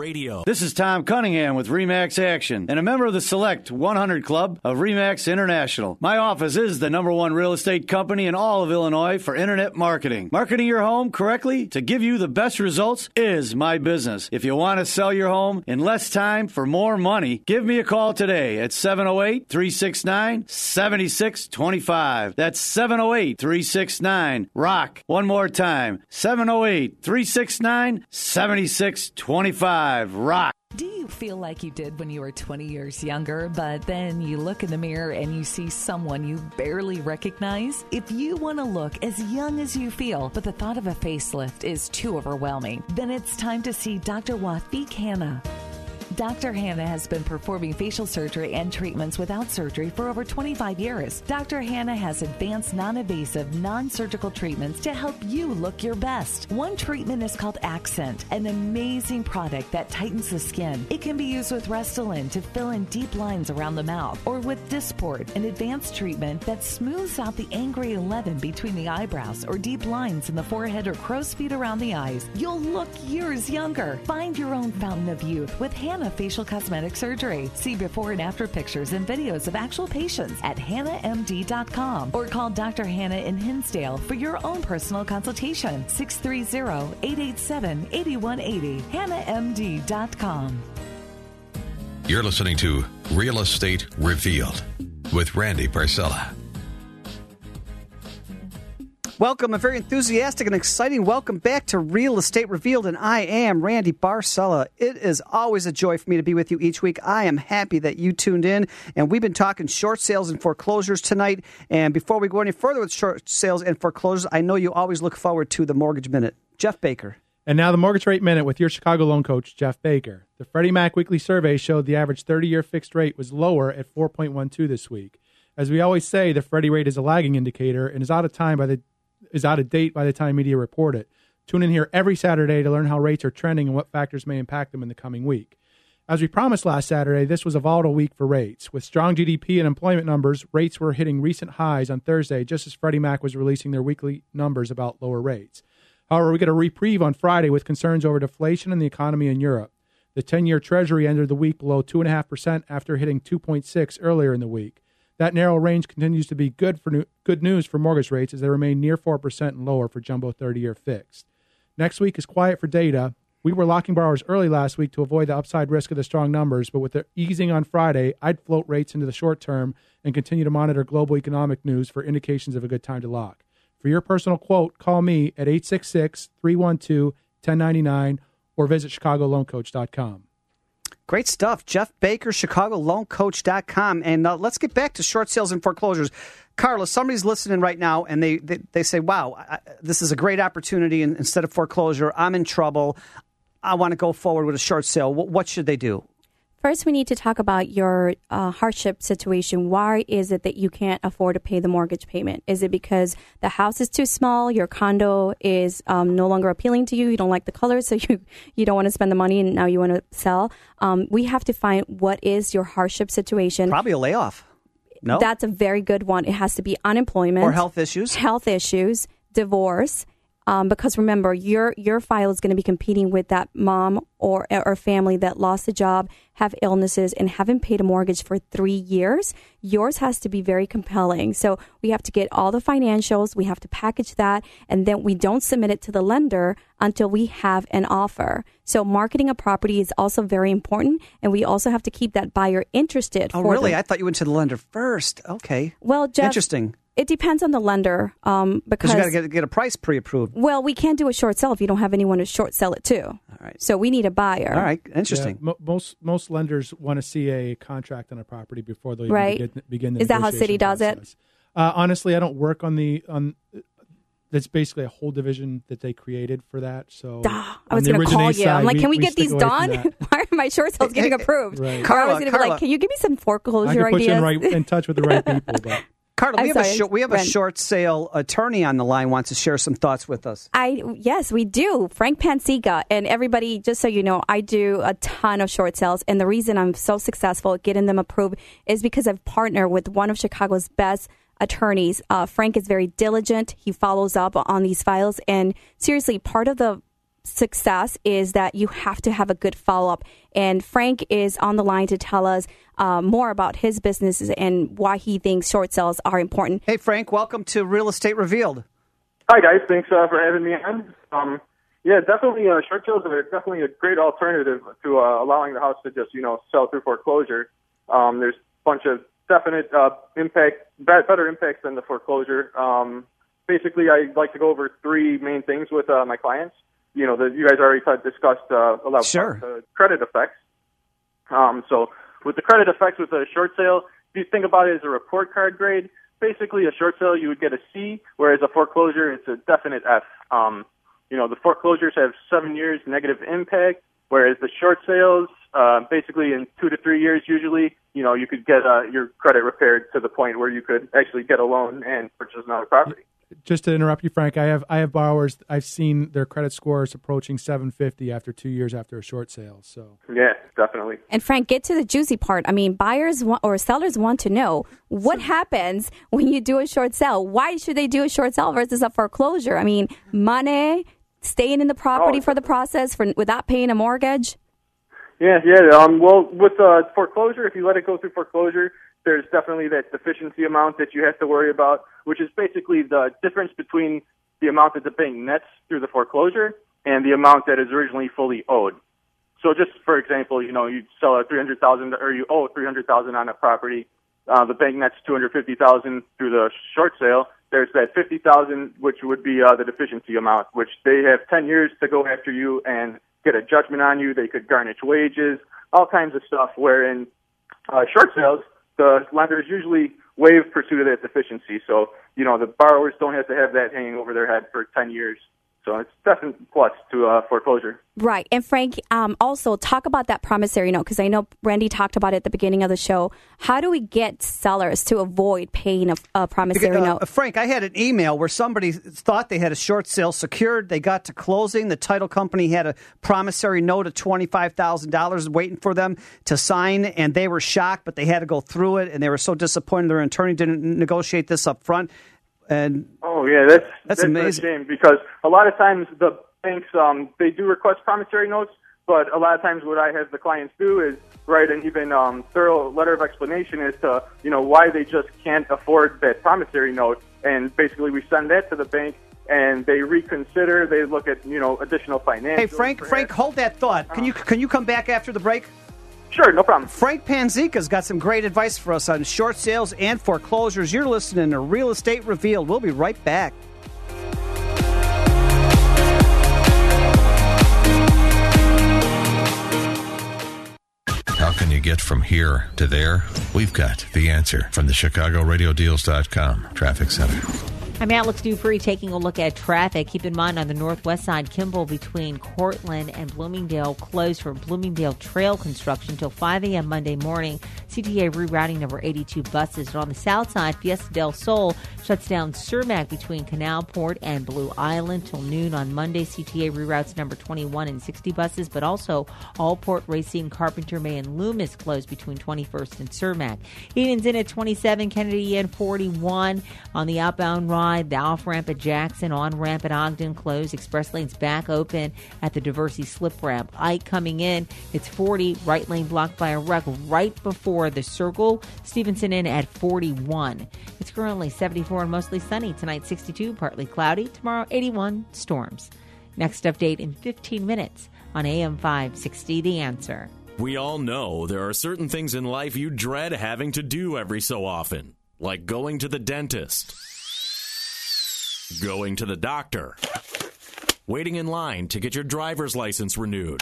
S22: This is Tom Cunningham with REMAX Action and a member of the Select 100 Club of REMAX International. My office is the number one real estate company in all of Illinois for internet marketing. Marketing your home correctly to give you the best results is my business. If you want to sell your home in less time for more money, give me a call today at 708 369 7625. That's 708 369 Rock. One more time 708 369 7625. Rock.
S23: Do you feel like you did when you were 20 years younger, but then you look in the mirror and you see someone you barely recognize? If you want to look as young as you feel, but the thought of a facelift is too overwhelming, then it's time to see Dr. Wafiq Hanna. Dr. Hanna has been performing facial surgery and treatments without surgery for over 25 years. Dr. Hanna has advanced non invasive, non surgical treatments to help you look your best. One treatment is called Accent, an amazing product that tightens the skin. It can be used with Restylane to fill in deep lines around the mouth, or with Dysport, an advanced treatment that smooths out the angry 11 between the eyebrows or deep lines in the forehead or crow's feet around the eyes. You'll look years younger. Find your own fountain of youth with Hannah Facial Cosmetic Surgery. See before and after pictures and videos of actual patients at hannahmd.com or call Dr. Hannah in Hinsdale for your own personal consultation. 630-887-8180. hannahmd.com.
S4: You're listening to Real Estate Revealed with Randy Barcella.
S1: Welcome, a very enthusiastic and exciting welcome back to Real Estate Revealed, and I am Randy Barcella. It is always a joy for me to be with you each week. I am happy that you tuned in, and we've been talking short sales and foreclosures tonight. And before we go any further with short sales and foreclosures, I know you always look forward to the Mortgage Minute. Jeff Baker.
S3: And now the Mortgage Rate Minute with your Chicago loan coach, Jeff Baker. The Freddie Mac weekly survey showed the average 30 year fixed rate was lower at 4.12 this week. As we always say, the Freddie rate is a lagging indicator and is out of time by the is out of date by the time media report it. Tune in here every Saturday to learn how rates are trending and what factors may impact them in the coming week. As we promised last Saturday, this was a volatile week for rates. With strong GDP and employment numbers, rates were hitting recent highs on Thursday just as Freddie Mac was releasing their weekly numbers about lower rates. However, we get a reprieve on Friday with concerns over deflation and the economy in Europe. The 10 year Treasury ended the week below 2.5% after hitting 2.6 earlier in the week. That narrow range continues to be good for new, good news for mortgage rates as they remain near 4% and lower for jumbo 30 year fixed. Next week is quiet for data. We were locking borrowers early last week to avoid the upside risk of the strong numbers, but with the easing on Friday, I'd float rates into the short term and continue to monitor global economic news for indications of a good time to lock. For your personal quote, call me at 866 312 1099 or visit ChicagoLoanCoach.com.
S1: Great stuff. Jeff Baker, ChicagoLoanCoach.com. And uh, let's get back to short sales and foreclosures. Carlos, somebody's listening right now and they, they, they say, wow, I, this is a great opportunity. And instead of foreclosure, I'm in trouble. I want to go forward with a short sale. What, what should they do?
S2: First, we need to talk about your uh, hardship situation. Why is it that you can't afford to pay the mortgage payment? Is it because the house is too small, your condo is um, no longer appealing to you, you don't like the colors, so you you don't want to spend the money, and now you want to sell? Um, we have to find what is your hardship situation.
S1: Probably a layoff. No,
S2: that's a very good one. It has to be unemployment
S1: or health issues,
S2: health issues, divorce. Um, because remember, your your file is going to be competing with that mom or or family that lost a job, have illnesses, and haven't paid a mortgage for three years. Yours has to be very compelling. So we have to get all the financials, we have to package that, and then we don't submit it to the lender until we have an offer. So marketing a property is also very important, and we also have to keep that buyer interested.
S1: Oh, really? I thought you went to the lender first. Okay.
S2: Well, Jeff,
S1: interesting.
S2: It depends on the lender um, because
S1: you got to get, get a price pre-approved.
S2: Well, we can't do a short sell if you don't have anyone to short sell it to.
S1: All right.
S2: So we need a buyer.
S1: All right. Interesting.
S3: Yeah, mo- most most lenders want to see a contract on a property before they
S2: right.
S3: begin, begin the
S2: Is that how Citi does
S3: process.
S2: it?
S3: Uh, honestly, I don't work on the on. That's basically a whole division that they created for that. So
S2: Duh, I was going to call you.
S3: Side,
S2: I'm like, can we,
S3: we
S2: get these done? Why are my short sales getting approved?
S3: Right.
S1: Carla,
S2: I was going to be like, can you give me some foreclosure
S3: I can put
S2: ideas?
S3: you in, right, in touch with the right people. But.
S1: Carla,
S2: I'm
S1: we have,
S2: sorry,
S1: a, short, we have a short sale attorney on the line wants to share some thoughts with us.
S2: I yes, we do. Frank Panzica and everybody. Just so you know, I do a ton of short sales, and the reason I'm so successful at getting them approved is because I've partnered with one of Chicago's best attorneys. Uh, Frank is very diligent. He follows up on these files, and seriously, part of the success is that you have to have a good follow up. And Frank is on the line to tell us uh, more about his businesses and why he thinks short sales are important.
S1: Hey, Frank, welcome to Real Estate Revealed.
S24: Hi, guys. Thanks uh, for having me on. Um, yeah, definitely. Uh, short sales are definitely a great alternative to uh, allowing the house to just you know sell through foreclosure. Um, there's a bunch of definite uh, impact, be- better impacts than the foreclosure. Um, basically, I like to go over three main things with uh, my clients. You know, the, you guys already discussed uh, a lot
S1: Sure.
S24: of the credit effects. Um, so with the credit effects with a short sale, if you think about it as a report card grade, basically a short sale you would get a C, whereas a foreclosure it's a definite F. Um, you know, the foreclosures have seven years negative impact, whereas the short sales, uh, basically in two to three years usually, you know, you could get uh, your credit repaired to the point where you could actually get a loan and purchase another property.
S3: Just to interrupt you, Frank, I have I have borrowers. I've seen their credit scores approaching 750 after two years after a short sale. So
S24: Yeah, definitely.
S2: And Frank, get to the juicy part. I mean, buyers want, or sellers want to know what happens when you do a short sale. Why should they do a short sale versus a foreclosure? I mean, money, staying in the property
S24: Oh,
S2: for the process for without paying a mortgage.
S24: Yeah, yeah. Um, well, with uh, foreclosure, if you let it go through foreclosure, there's definitely that deficiency amount that you have to worry about, which is basically the difference between the amount that the bank nets through the foreclosure and the amount that is originally fully owed. So, just for example, you know, you sell a three hundred thousand, or you owe three hundred thousand on a property. Uh, the bank nets two hundred fifty thousand through the short sale. There's that fifty thousand, which would be uh, the deficiency amount, which they have ten years to go after you and get a judgment on you. They could garnish wages, all kinds of stuff. Wherein uh, short sales, the lenders usually waive pursuit of that deficiency. So, you know, the borrowers don't have to have that hanging over their head for 10 years. So it's definitely plus to uh, foreclosure.
S2: Right. And Frank, um, also talk about that promissory note because I know Randy talked about it at the beginning of the show. How do we get sellers to avoid paying a, a promissory
S1: Uh,
S2: note?
S1: Frank, I had an email where somebody thought they had a short sale secured. They got to closing. The title company had a promissory note of $25,000 waiting for them to sign, and they were shocked, but they had to go through it, and they were so disappointed their attorney didn't negotiate this up front. And
S24: Oh yeah, that's
S1: That's
S24: a
S1: amazing.
S24: shame because a lot of times the banks um they do request promissory notes, but a lot of times what I have the clients do is write an even um, thorough letter of explanation as to you know why they just can't afford that promissory note, and basically we send that to the bank. And they reconsider. They look at you know additional financial.
S1: hey, Frank, Frank, hold that thought. Can you can you come back after the break?
S24: Sure, no problem.
S1: Frank Panzica's got some great advice for us on short sales and foreclosures. You're listening to Real Estate Revealed. We'll be right back.
S4: How can you get from here to there? We've got the answer from the ChicagoRadioDeals.com Traffic Center.
S5: I'm Alex Dupree taking a look at traffic. Keep in mind on the northwest side, Kimball between Cortland and Bloomingdale closed for Bloomingdale Trail construction till 5 a.m. Monday morning. CTA rerouting number 82 buses. And on the south side, Fiesta del Sol shuts down Cermak between Canalport and Blue Island till noon on Monday. CTA reroutes number 21 and 60 buses, but also all Port Racine, Carpenter May, and Loomis closed between 21st and Cermak. Edens in at 27, Kennedy in 41 on the outbound ride. The off ramp at Jackson, on ramp at Ogden closed. Express lanes back open at the Diversey slip ramp. Ike coming in, it's 40. Right lane blocked by a wreck right before the circle. Stevenson in at 41. It's currently 74 and mostly sunny. Tonight 62, partly cloudy. Tomorrow 81, storms. Next update in 15 minutes on AM 560 The Answer.
S25: We all know there are certain things in life you dread having to do every so often, like going to the dentist, going to the doctor, waiting in line to get your driver's license renewed.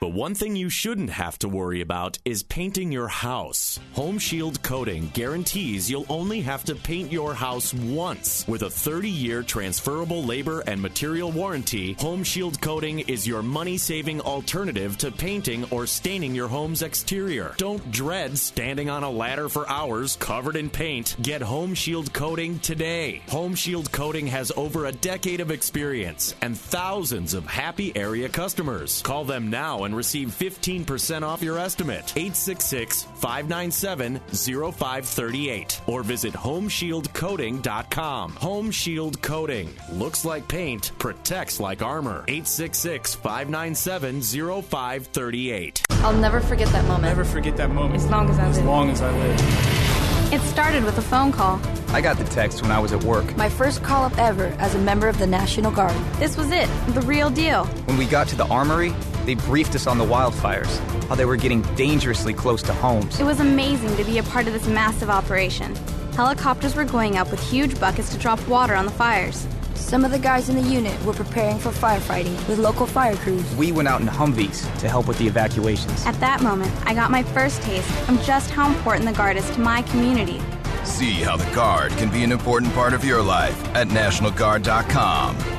S25: But one thing you shouldn't have to worry about is painting your house. Home Shield Coating guarantees you'll only have to paint your house once. With a 30 year transferable labor and material warranty, Home Shield Coating is your money saving alternative to painting or staining your home's exterior. Don't dread standing on a ladder for hours covered in paint. Get Home Shield Coating today. Home Shield Coating has over a decade of experience and thousands of happy area customers. Call them now and receive 15% off your estimate. 866 597 0538 or visit HomeshieldCoating.com. Home Shield Coating. Looks like paint, protects like armor. 866 597 0538.
S26: I'll never forget that moment.
S27: Never forget that moment.
S26: As long as I
S27: As
S26: live.
S27: As long as I live.
S26: It started with a phone call.
S28: I got the text when I was at work.
S26: My first call up ever as a member of the National Guard. This was it, the real deal.
S28: When we got to the armory, they briefed us on the wildfires, how they were getting dangerously close to homes.
S26: It was amazing to be a part of this massive operation. Helicopters were going up with huge buckets to drop water on the fires. Some of the guys in the unit were preparing for firefighting with local fire crews.
S28: We went out in Humvees to help with the evacuations.
S29: At that moment, I got my first taste of just how important the Guard is to my community.
S30: See how the Guard can be an important part of your life at NationalGuard.com.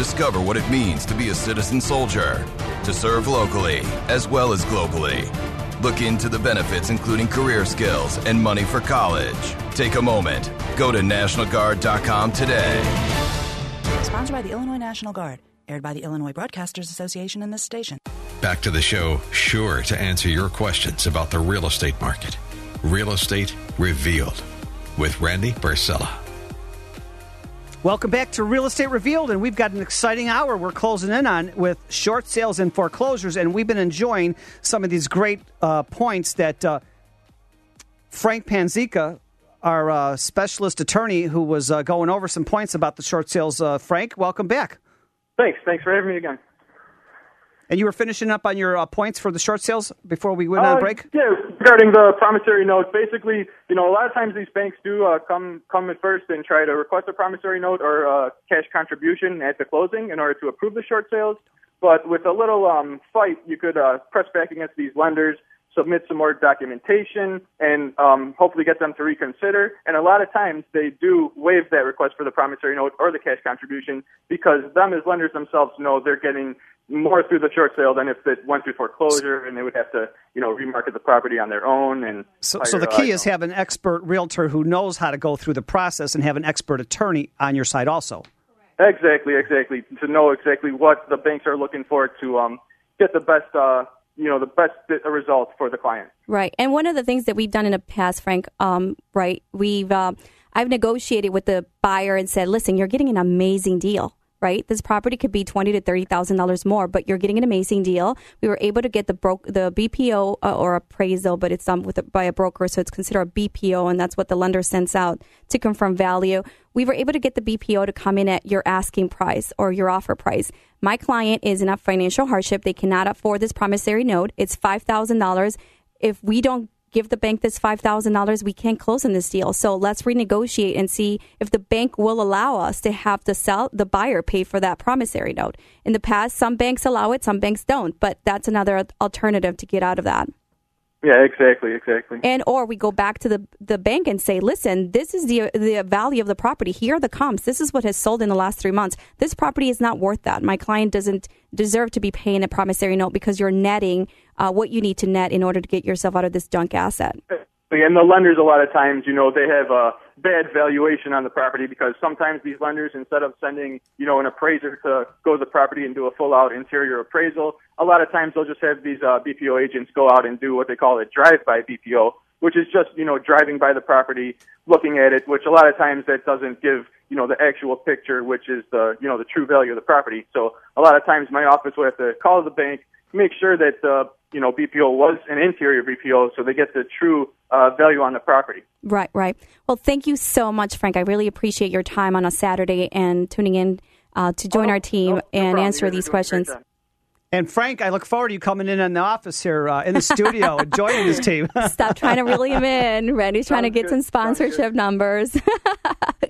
S30: Discover what it means to be a citizen soldier, to serve locally as well as globally. Look into the benefits, including career skills and money for college. Take a moment. Go to NationalGuard.com today.
S31: Sponsored by the Illinois National Guard. Aired by the Illinois Broadcasters Association and this station.
S4: Back to the show, sure to answer your questions about the real estate market. Real Estate Revealed with Randy Barcella.
S1: Welcome back to Real Estate Revealed, and we've got an exciting hour we're closing in on with short sales and foreclosures, and we've been enjoying some of these great uh, points that uh, Frank Panzica, our uh, specialist attorney, who was uh, going over some points about the short sales. Uh, Frank, welcome back.
S24: Thanks. Thanks for having me again.
S1: And you were finishing up on your uh, points for the short sales before we went on
S24: Uh,
S1: break.
S24: Yeah, regarding the promissory note, basically, you know, a lot of times these banks do uh, come come at first and try to request a promissory note or uh, cash contribution at the closing in order to approve the short sales. But with a little um, fight, you could uh, press back against these lenders, submit some more documentation, and um, hopefully get them to reconsider. And a lot of times they do waive that request for the promissory note or the cash contribution because them as lenders themselves know they're getting more through the short sale than if it went through foreclosure and they would have to, you know, remarket the property on their own. And
S1: So,
S24: hire,
S1: so the
S24: uh,
S1: key is have an expert realtor who knows how to go through the process and have an expert attorney on your side also.
S24: Exactly, exactly. To know exactly what the banks are looking for to um, get the best, uh, you know, the best uh, result for the client.
S2: Right. And one of the things that we've done in the past, Frank, um, right, we've, uh, I've negotiated with the buyer and said, listen, you're getting an amazing deal. Right, this property could be twenty to thirty thousand dollars more, but you're getting an amazing deal. We were able to get the broke the BPO uh, or appraisal, but it's done with a, by a broker, so it's considered a BPO, and that's what the lender sends out to confirm value. We were able to get the BPO to come in at your asking price or your offer price. My client is in a financial hardship; they cannot afford this promissory note. It's five thousand dollars. If we don't give the bank this $5,000, we can't close on this deal. So let's renegotiate and see if the bank will allow us to have the sell the buyer pay for that promissory note. In the past, some banks allow it, some banks don't, but that's another alternative to get out of that.
S24: Yeah, exactly, exactly.
S2: And or we go back to the the bank and say, listen, this is the the value of the property. Here are the comps. This is what has sold in the last three months. This property is not worth that. My client doesn't deserve to be paying a promissory note because you're netting uh, what you need to net in order to get yourself out of this junk asset.
S24: And the lenders, a lot of times, you know, they have a bad valuation on the property because sometimes these lenders, instead of sending, you know, an appraiser to go to the property and do a full out interior appraisal, a lot of times they'll just have these uh, BPO agents go out and do what they call a drive-by BPO, which is just, you know, driving by the property, looking at it, which a lot of times that doesn't give, you know, the actual picture, which is the, you know, the true value of the property. So a lot of times my office will have to call the bank, make sure that the, you know, BPO was an interior BPO so they get the true uh, value on the property.
S2: Right, right. Well, thank you so much, Frank. I really appreciate your time on a Saturday and tuning in uh, to join our team and
S24: problem.
S2: answer
S24: You guys
S2: these
S24: are doing a great
S2: questions.
S24: Job.
S1: And Frank, I look forward to you coming in in the office here uh, in the studio and joining this team.
S2: Stop trying to reel him in. Randy's trying to get some sponsorship numbers.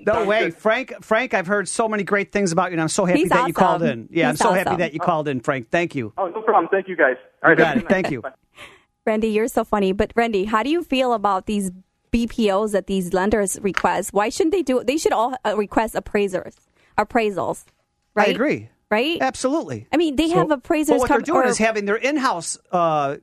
S1: No way, Frank. Frank, I've heard so many great things about you, and I'm so happy
S2: He's
S1: that you called in. Yeah,
S2: He's
S1: I'm so happy that you called in, Frank. Thank you.
S24: Oh, no problem. Thank you, guys. All
S1: You
S24: right,
S1: got it. Thank you.
S24: Bye.
S2: Randy, you're so funny. But Randy, how do you feel about these BPOs that these lenders request? Why shouldn't they do it? They should all uh, request appraisers, appraisals. Right?
S1: I agree.
S2: Right?
S1: Absolutely.
S2: I mean, they
S1: So-
S2: have appraisers
S1: Well, what
S2: come.
S1: they're doing
S2: or-
S1: is having their in-house uh,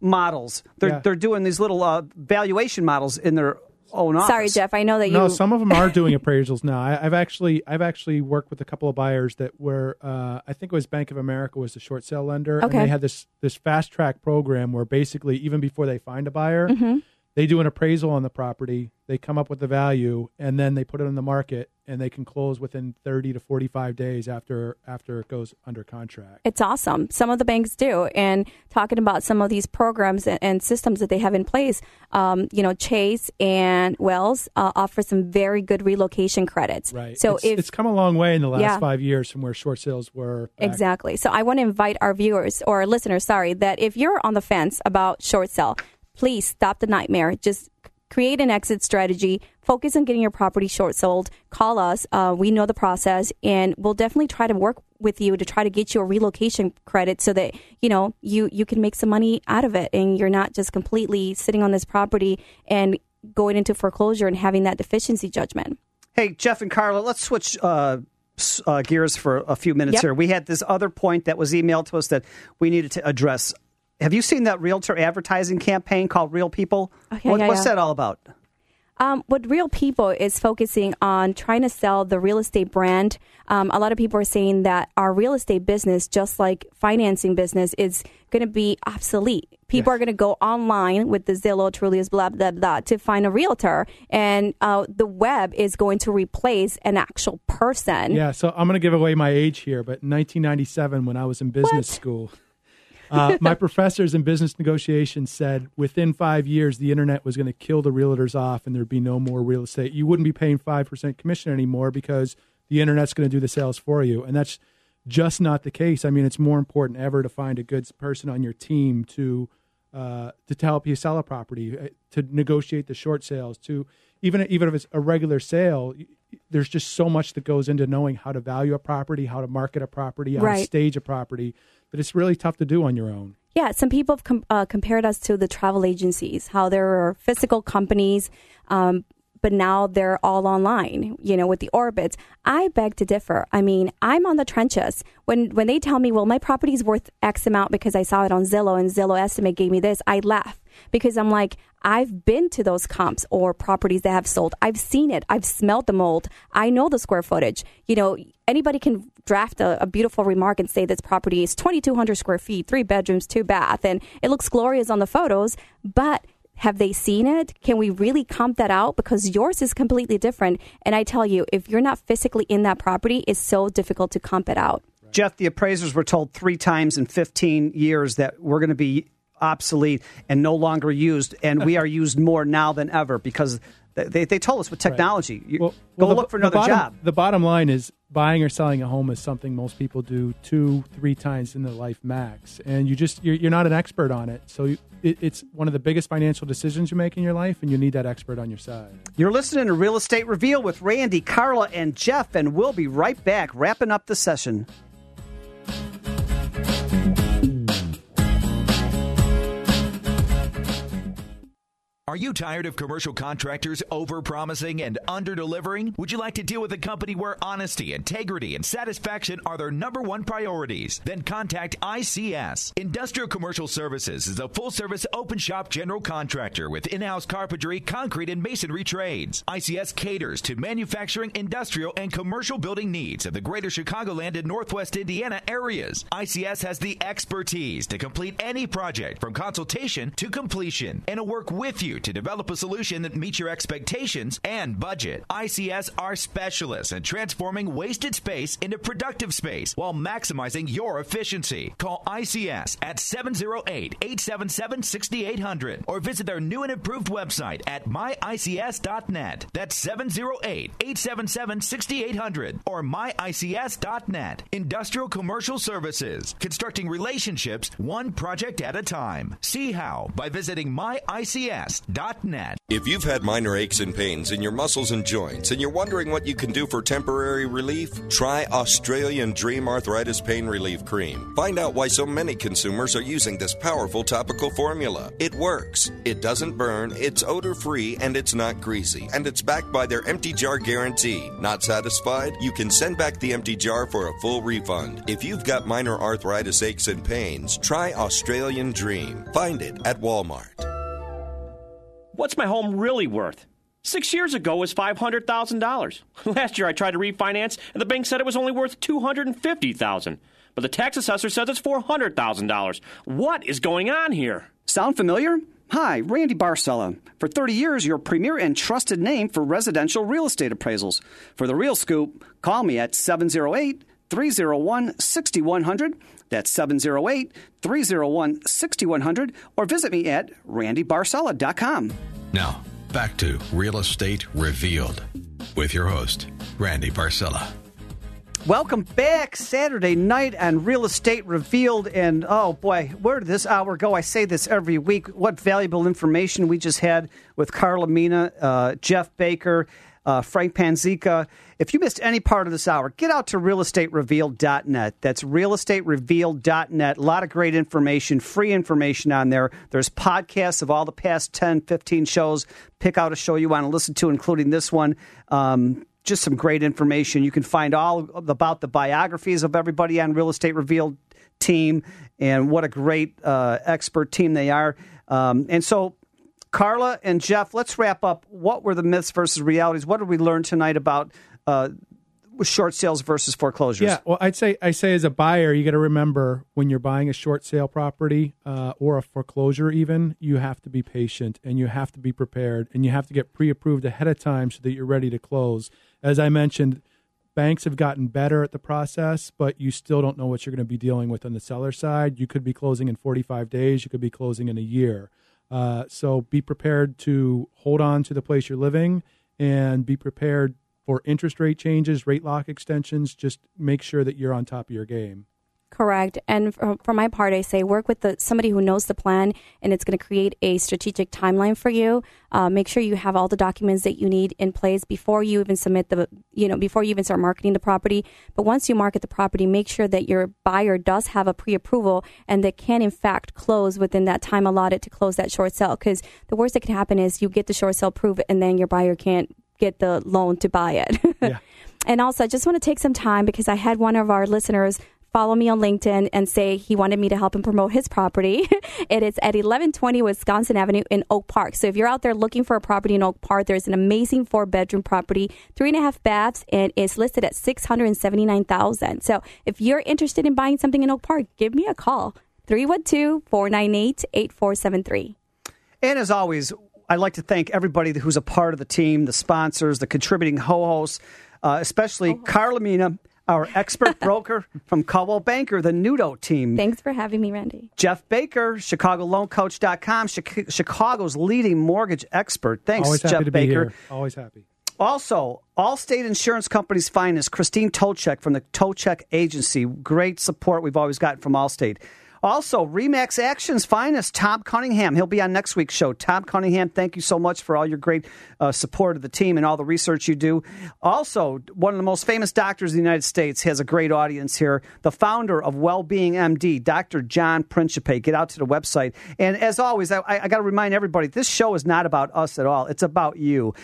S1: models. They're
S3: Yeah.
S1: they're doing these little uh, valuation models in their own office.
S2: Sorry, Jeff. I know that you.
S3: No, some of them are doing appraisals now. I, I've actually I've actually worked with a couple of buyers that were uh, I think it was Bank of America was the short sale lender,
S2: Okay.
S3: and they had this this fast track program where basically even before they find a buyer,
S2: Mhm.
S3: They do an appraisal on the property, they come up with the value, and then they put it on the market, and they can close within thirty to forty five days after after it goes under contract.
S2: It's awesome. Some of the banks do. And talking about some of these programs and, and systems that they have in place, um, you know, Chase and Wells uh, offer some very good relocation credits.
S3: Right.
S2: So
S3: it's,
S2: if
S3: it's come a long way in the last
S2: Yeah.
S3: five years from where short sales were. back
S2: Exactly. So I want to invite our viewers or listeners, sorry, that if you're on the fence about short sale, please stop the nightmare. Just create an exit strategy, focus on getting your property short sold, call us. Uh, we know the process, and we'll definitely try to work with you to try to get you a relocation credit so that you know you you can make some money out of it, and you're not just completely sitting on this property and going into foreclosure and having that deficiency judgment.
S1: Hey, Jeff and Carla, let's switch uh, uh, gears for a few minutes
S2: Yep.
S1: here. We had this other point that was emailed to us that we needed to address. Have you seen that realtor advertising campaign called Real People?
S2: Okay,
S1: What-
S2: yeah,
S1: what's
S2: yeah.
S1: that all about?
S2: Um, what Real People is focusing on trying to sell the real estate brand. Um, a lot of people are saying that our real estate business, just like financing business, is going to be obsolete. People are going to go online with the Zillow, Trulias, blah blah blah, to find a realtor, and uh, the web is going to replace an actual person.
S3: Yeah, so I'm going to give away my age here, but in 1997, when I was in business school, uh, my professors in business negotiations said within five years the internet was going to kill the realtors off, and there'd be no more real estate. You wouldn't be paying five percent commission anymore because the internet's going to do the sales for you, and that's just not the case. I mean, it's more important ever to find a good person on your team to uh, to help you sell a property, uh, to negotiate the short sales, to even even if it's a regular sale. There's just so much that goes into knowing how to value a property, how to market a property, how to stage a property. That it's really tough to do on your own.
S2: Yeah, some people have com- uh, compared us to the travel agencies, how there are physical companies, um, but now they're all online, you know, with the Orbitz. I beg to differ. I mean, I'm on the trenches. When when they tell me, well, my property's worth X amount because I saw it on Zillow and Zillow estimate gave me this, I laugh because I'm like, I've been to those comps or properties that have sold. I've seen it. I've smelled the mold. I know the square footage. You know, anybody can draft a, a beautiful remark and say this property is 2,200 square feet, three bedrooms, two bath, and it looks glorious on the photos, but have they seen it? Can we really comp that out? Because yours is completely different. And I tell you, if you're not physically in that property, it's so difficult to comp it out.
S1: Jeff, the appraisers were told three times in 15 years that we're going to be obsolete and no longer used, and we are used more now than ever because they, they told us with technology. You, go
S3: Well, the-
S1: look for
S3: the
S1: another
S3: bottom-
S1: job.
S3: The bottom line is buying or selling a home is something most people do two, three times in their life max, and you just you're, you're not an expert on it. So you, it, it's one of the biggest financial decisions you make in your life, and you need that expert on your side.
S1: You're listening to Real Estate Reveal with Randy, Carla, and Jeff, and we'll be right back wrapping up the session.
S32: Are you tired of commercial contractors overpromising and underdelivering? Would you like to deal with a company where honesty, integrity, and satisfaction are their number one priorities? Then contact ICS. Industrial Commercial Services is a full-service open shop general contractor with in-house carpentry, concrete, and masonry trades. ICS caters to manufacturing, industrial, and commercial building needs of the greater Chicagoland and Northwest Indiana areas. ICS has the expertise to complete any project from consultation to completion and will work with you to develop a solution that meets your expectations and budget. ICS are specialists in transforming wasted space into productive space while maximizing your efficiency. Call ICS at 708 877 6800 or visit their new and improved website at myics.net. That's 708 877 6800 or myics.net. Industrial Commercial Services, constructing relationships one project at a time. See how by visiting myics.net.
S33: If you've had minor aches and pains in your muscles and joints and you're wondering what you can do for temporary relief, try Australian Dream Arthritis Pain Relief Cream. Find out why so many consumers are using this powerful topical formula. It works. It doesn't burn, it's odor free, and it's not greasy. And it's backed by their empty jar guarantee. Not satisfied? You can send back the empty jar for a full refund. If you've got minor arthritis aches and pains, try Australian Dream. Find it at Walmart.
S34: What's my home really worth? Six years ago it was $500,000. Last year I tried to refinance and the bank said it was only worth 250,000. But the tax assessor says it's $400,000. What is going on here?
S1: Sound familiar? Hi, Randy Barcella. For 30 years, your premier and trusted name for residential real estate appraisals. For the real scoop, call me at 708 301 6100. That's 708 301 6100. Or visit me at randybarcella.com.
S4: Now, back to Real Estate Revealed with your host, Randy Barcella.
S1: Welcome back Saturday night on Real Estate Revealed. And oh boy, where did this hour go? I say this every week. What valuable information we just had with Carla Mina, uh, Jeff Baker, uh, Frank Panzica. If you missed any part of this hour, get out to realestaterevealed.net. That's realestaterevealed.net. A lot of great information, free information on there. There's podcasts of all the past 10, 15 shows. Pick out a show you want to listen to, including this one. Um, just some great information. You can find all about the biographies of everybody on Real Estate Revealed team and what a great uh, expert team they are. Um, and so, Carla and Jeff, let's wrap up. What were the myths versus realities? What did we learn tonight about uh, short sales versus foreclosures?
S3: Yeah, well, I'd say I say as a buyer, you got to remember when you're buying a short sale property uh, or a foreclosure, even you have to be patient and you have to be prepared and you have to get pre-approved ahead of time so that you're ready to close as I mentioned, banks have gotten better at the process, but you still don't know what you're going to be dealing with on the seller side. You could be closing in 45 days, you could be closing in a year. Uh, so be prepared to hold on to the place you're living and be prepared for interest rate changes, rate lock extensions. Just make sure that you're on top of your game.
S2: Correct. And for, for, my part, I say work with the, somebody who knows the plan and it's going to create a strategic timeline for you. Uh, make sure you have all the documents that you need in place before you even submit the, you know, before you even start marketing the property. But once you market the property, make sure that your buyer does have a pre approval and that can, in fact, close within that time allotted to close that short sale. Because the worst that can happen is you get the short sale approved and then your buyer can't get the loan to buy it. Yeah. and also, I just want to take some time because I had one of our listeners follow me on LinkedIn and say he wanted me to help him promote his property. it is at 1120 Wisconsin Avenue in Oak Park. So if you're out there looking for a property in Oak Park, there's an amazing four bedroom property, three and a half baths, and it's listed at 679000 So if you're interested in buying something in Oak Park, give me a call 312 498 8473.
S1: And as always, I'd like to thank everybody who's a part of the team, the sponsors, the contributing ho-hosts, uh, especially oh. Carla Mina, our expert broker from Coldwell Banker, the Nudo team.
S2: Thanks for having me, Randy.
S1: Jeff Baker, ChicagoLoanCoach.com, Chicago's leading mortgage expert. Thanks,
S3: Always
S1: Jeff
S3: to
S1: Baker.
S3: Here. Always happy.
S1: Also, Allstate Insurance Company's finest, Christine Tochek from the Tochek Agency. Great support we've always gotten from Allstate. Also, Remax Action's finest, Tom Cunningham. He'll be on next week's show. Tom Cunningham, thank you so much for all your great uh, support of the team and all the research you do. Also, one of the most famous doctors in the United States has a great audience here. The founder of Wellbeing MD, Dr. John Principe. Get out to the website. And as always, I, I got to remind everybody this show is not about us at all. It's about you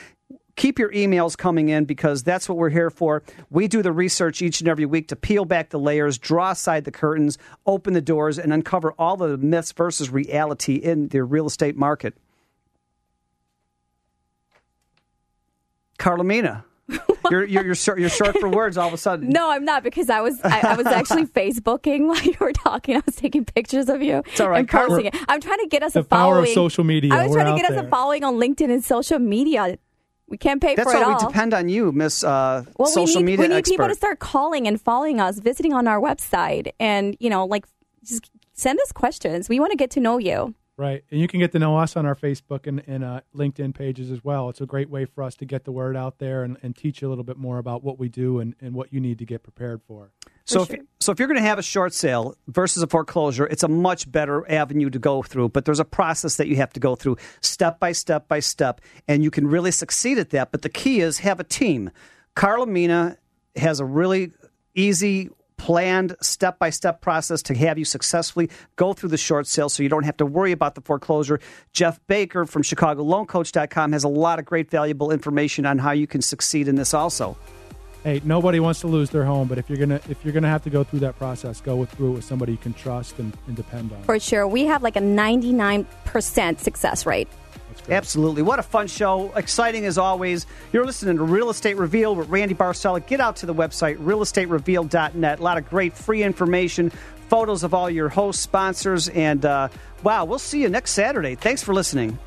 S1: keep your emails coming in because that's what we're here for. We do the research each and every week to peel back the layers, draw aside the curtains, open the doors, and uncover all the myths versus reality in the real estate market. Carla Mina. you're, you're, you're, short, you're short for words all of a sudden.
S2: No, I'm not because I was I, I was actually Facebooking while you were talking. I was taking pictures of you
S1: it's all right.
S2: and posting it. I'm trying to get us
S3: the
S2: a following.
S3: power of social media.
S2: I was
S3: we're
S2: trying to get
S3: there.
S2: us a following on LinkedIn and social media. We can't pay
S1: That's
S2: for it
S1: That's
S2: why
S1: we depend on you, Miss uh,
S2: well,
S1: Social
S2: we need,
S1: Media
S2: We need
S1: expert.
S2: people to start calling and following us, visiting on our website, and you know, like just send us questions. We want to get to know you.
S3: Right. And you can get to know us on our Facebook and, and uh, LinkedIn pages as well. It's a great way for us to get the word out there and, and teach you a little bit more about what we do and, and what you need to get prepared for.
S1: So,
S2: sure.
S1: if, so if you're going to have a short sale versus a foreclosure, it's a much better avenue to go through. But there's a process that you have to go through step by step by step, and you can really succeed at that. But the key is have a team. Carla Mina has a really easy planned step by step process to have you successfully go through the short sale so you don't have to worry about the foreclosure. Jeff Baker from ChicagoLoanCoach.com has a lot of great valuable information on how you can succeed in this also.
S3: Hey, nobody wants to lose their home, but if you're gonna if you're gonna have to go through that process, go through it with somebody you can trust and, and depend on.
S2: For sure, we have like a 99% success rate.
S1: Absolutely. What a fun show. Exciting as always. You're listening to Real Estate Reveal with Randy Barcella. Get out to the website, realestaterevealed.net. A lot of great free information, photos of all your hosts, sponsors, and uh, wow, we'll see you next Saturday. Thanks for listening.